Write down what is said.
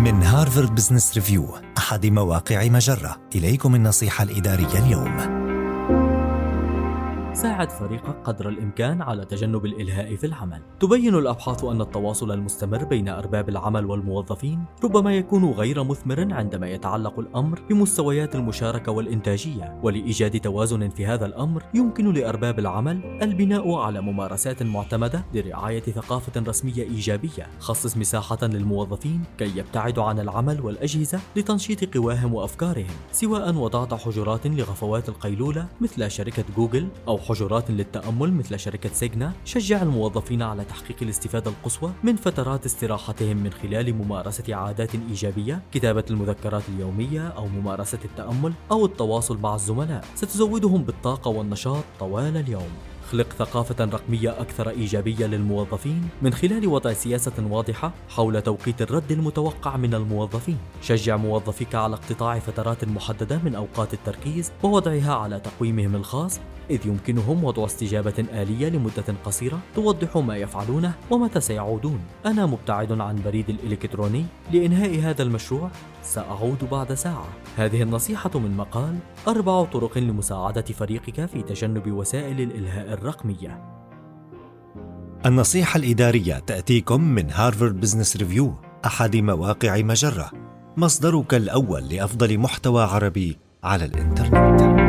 من هارفارد بزنس ريفيو أحد مواقع مجرة. إليكم النصيحة الإدارية اليوم. ساعد فريقك قدر الإمكان على تجنب الإلهاء في العمل. تبين الأبحاث أن التواصل المستمر بين أرباب العمل والموظفين ربما يكون غير مثمر عندما يتعلق الأمر بمستويات المشاركة والإنتاجية، ولإيجاد توازن في هذا الأمر يمكن لأرباب العمل البناء على ممارسات معتمدة لرعاية ثقافة رسمية إيجابية. خصص مساحة للموظفين كي يبتعدوا عن العمل والأجهزة لتنشيط قواهم وأفكارهم، سواء وضعت حجرات لغفوات القيلولة مثل شركة جوجل أو حجرات للتأمل مثل شركة سيجنا شجع الموظفين على تحقيق الاستفادة القصوى من فترات استراحتهم من خلال ممارسة عادات إيجابية كتابة المذكرات اليومية أو ممارسة التأمل أو التواصل مع الزملاء. ستزودهم بالطاقة والنشاط طوال اليوم. خلق ثقافة رقمية أكثر إيجابية للموظفين من خلال وضع سياسة واضحة حول توقيت الرد المتوقع من الموظفين. شجع موظفيك على اقتطاع فترات محددة من أوقات التركيز ووضعها على تقويمهم الخاص إذ يمكنهم وضع استجابة آلية لمدة قصيرة توضح ما يفعلونه ومتى سيعودون. أنا مبتعد عن بريد الإلكتروني لإنهاء هذا المشروع سأعود بعد ساعة. هذه النصيحة من مقال أربع طرق لمساعدة فريقك في تجنب وسائل الإلهاء الرقمية. النصيحة الإدارية تأتيكم من هارفارد بزنس ريفيو أحد مواقع مجرة مصدرك الأول لأفضل محتوى عربي على الإنترنت.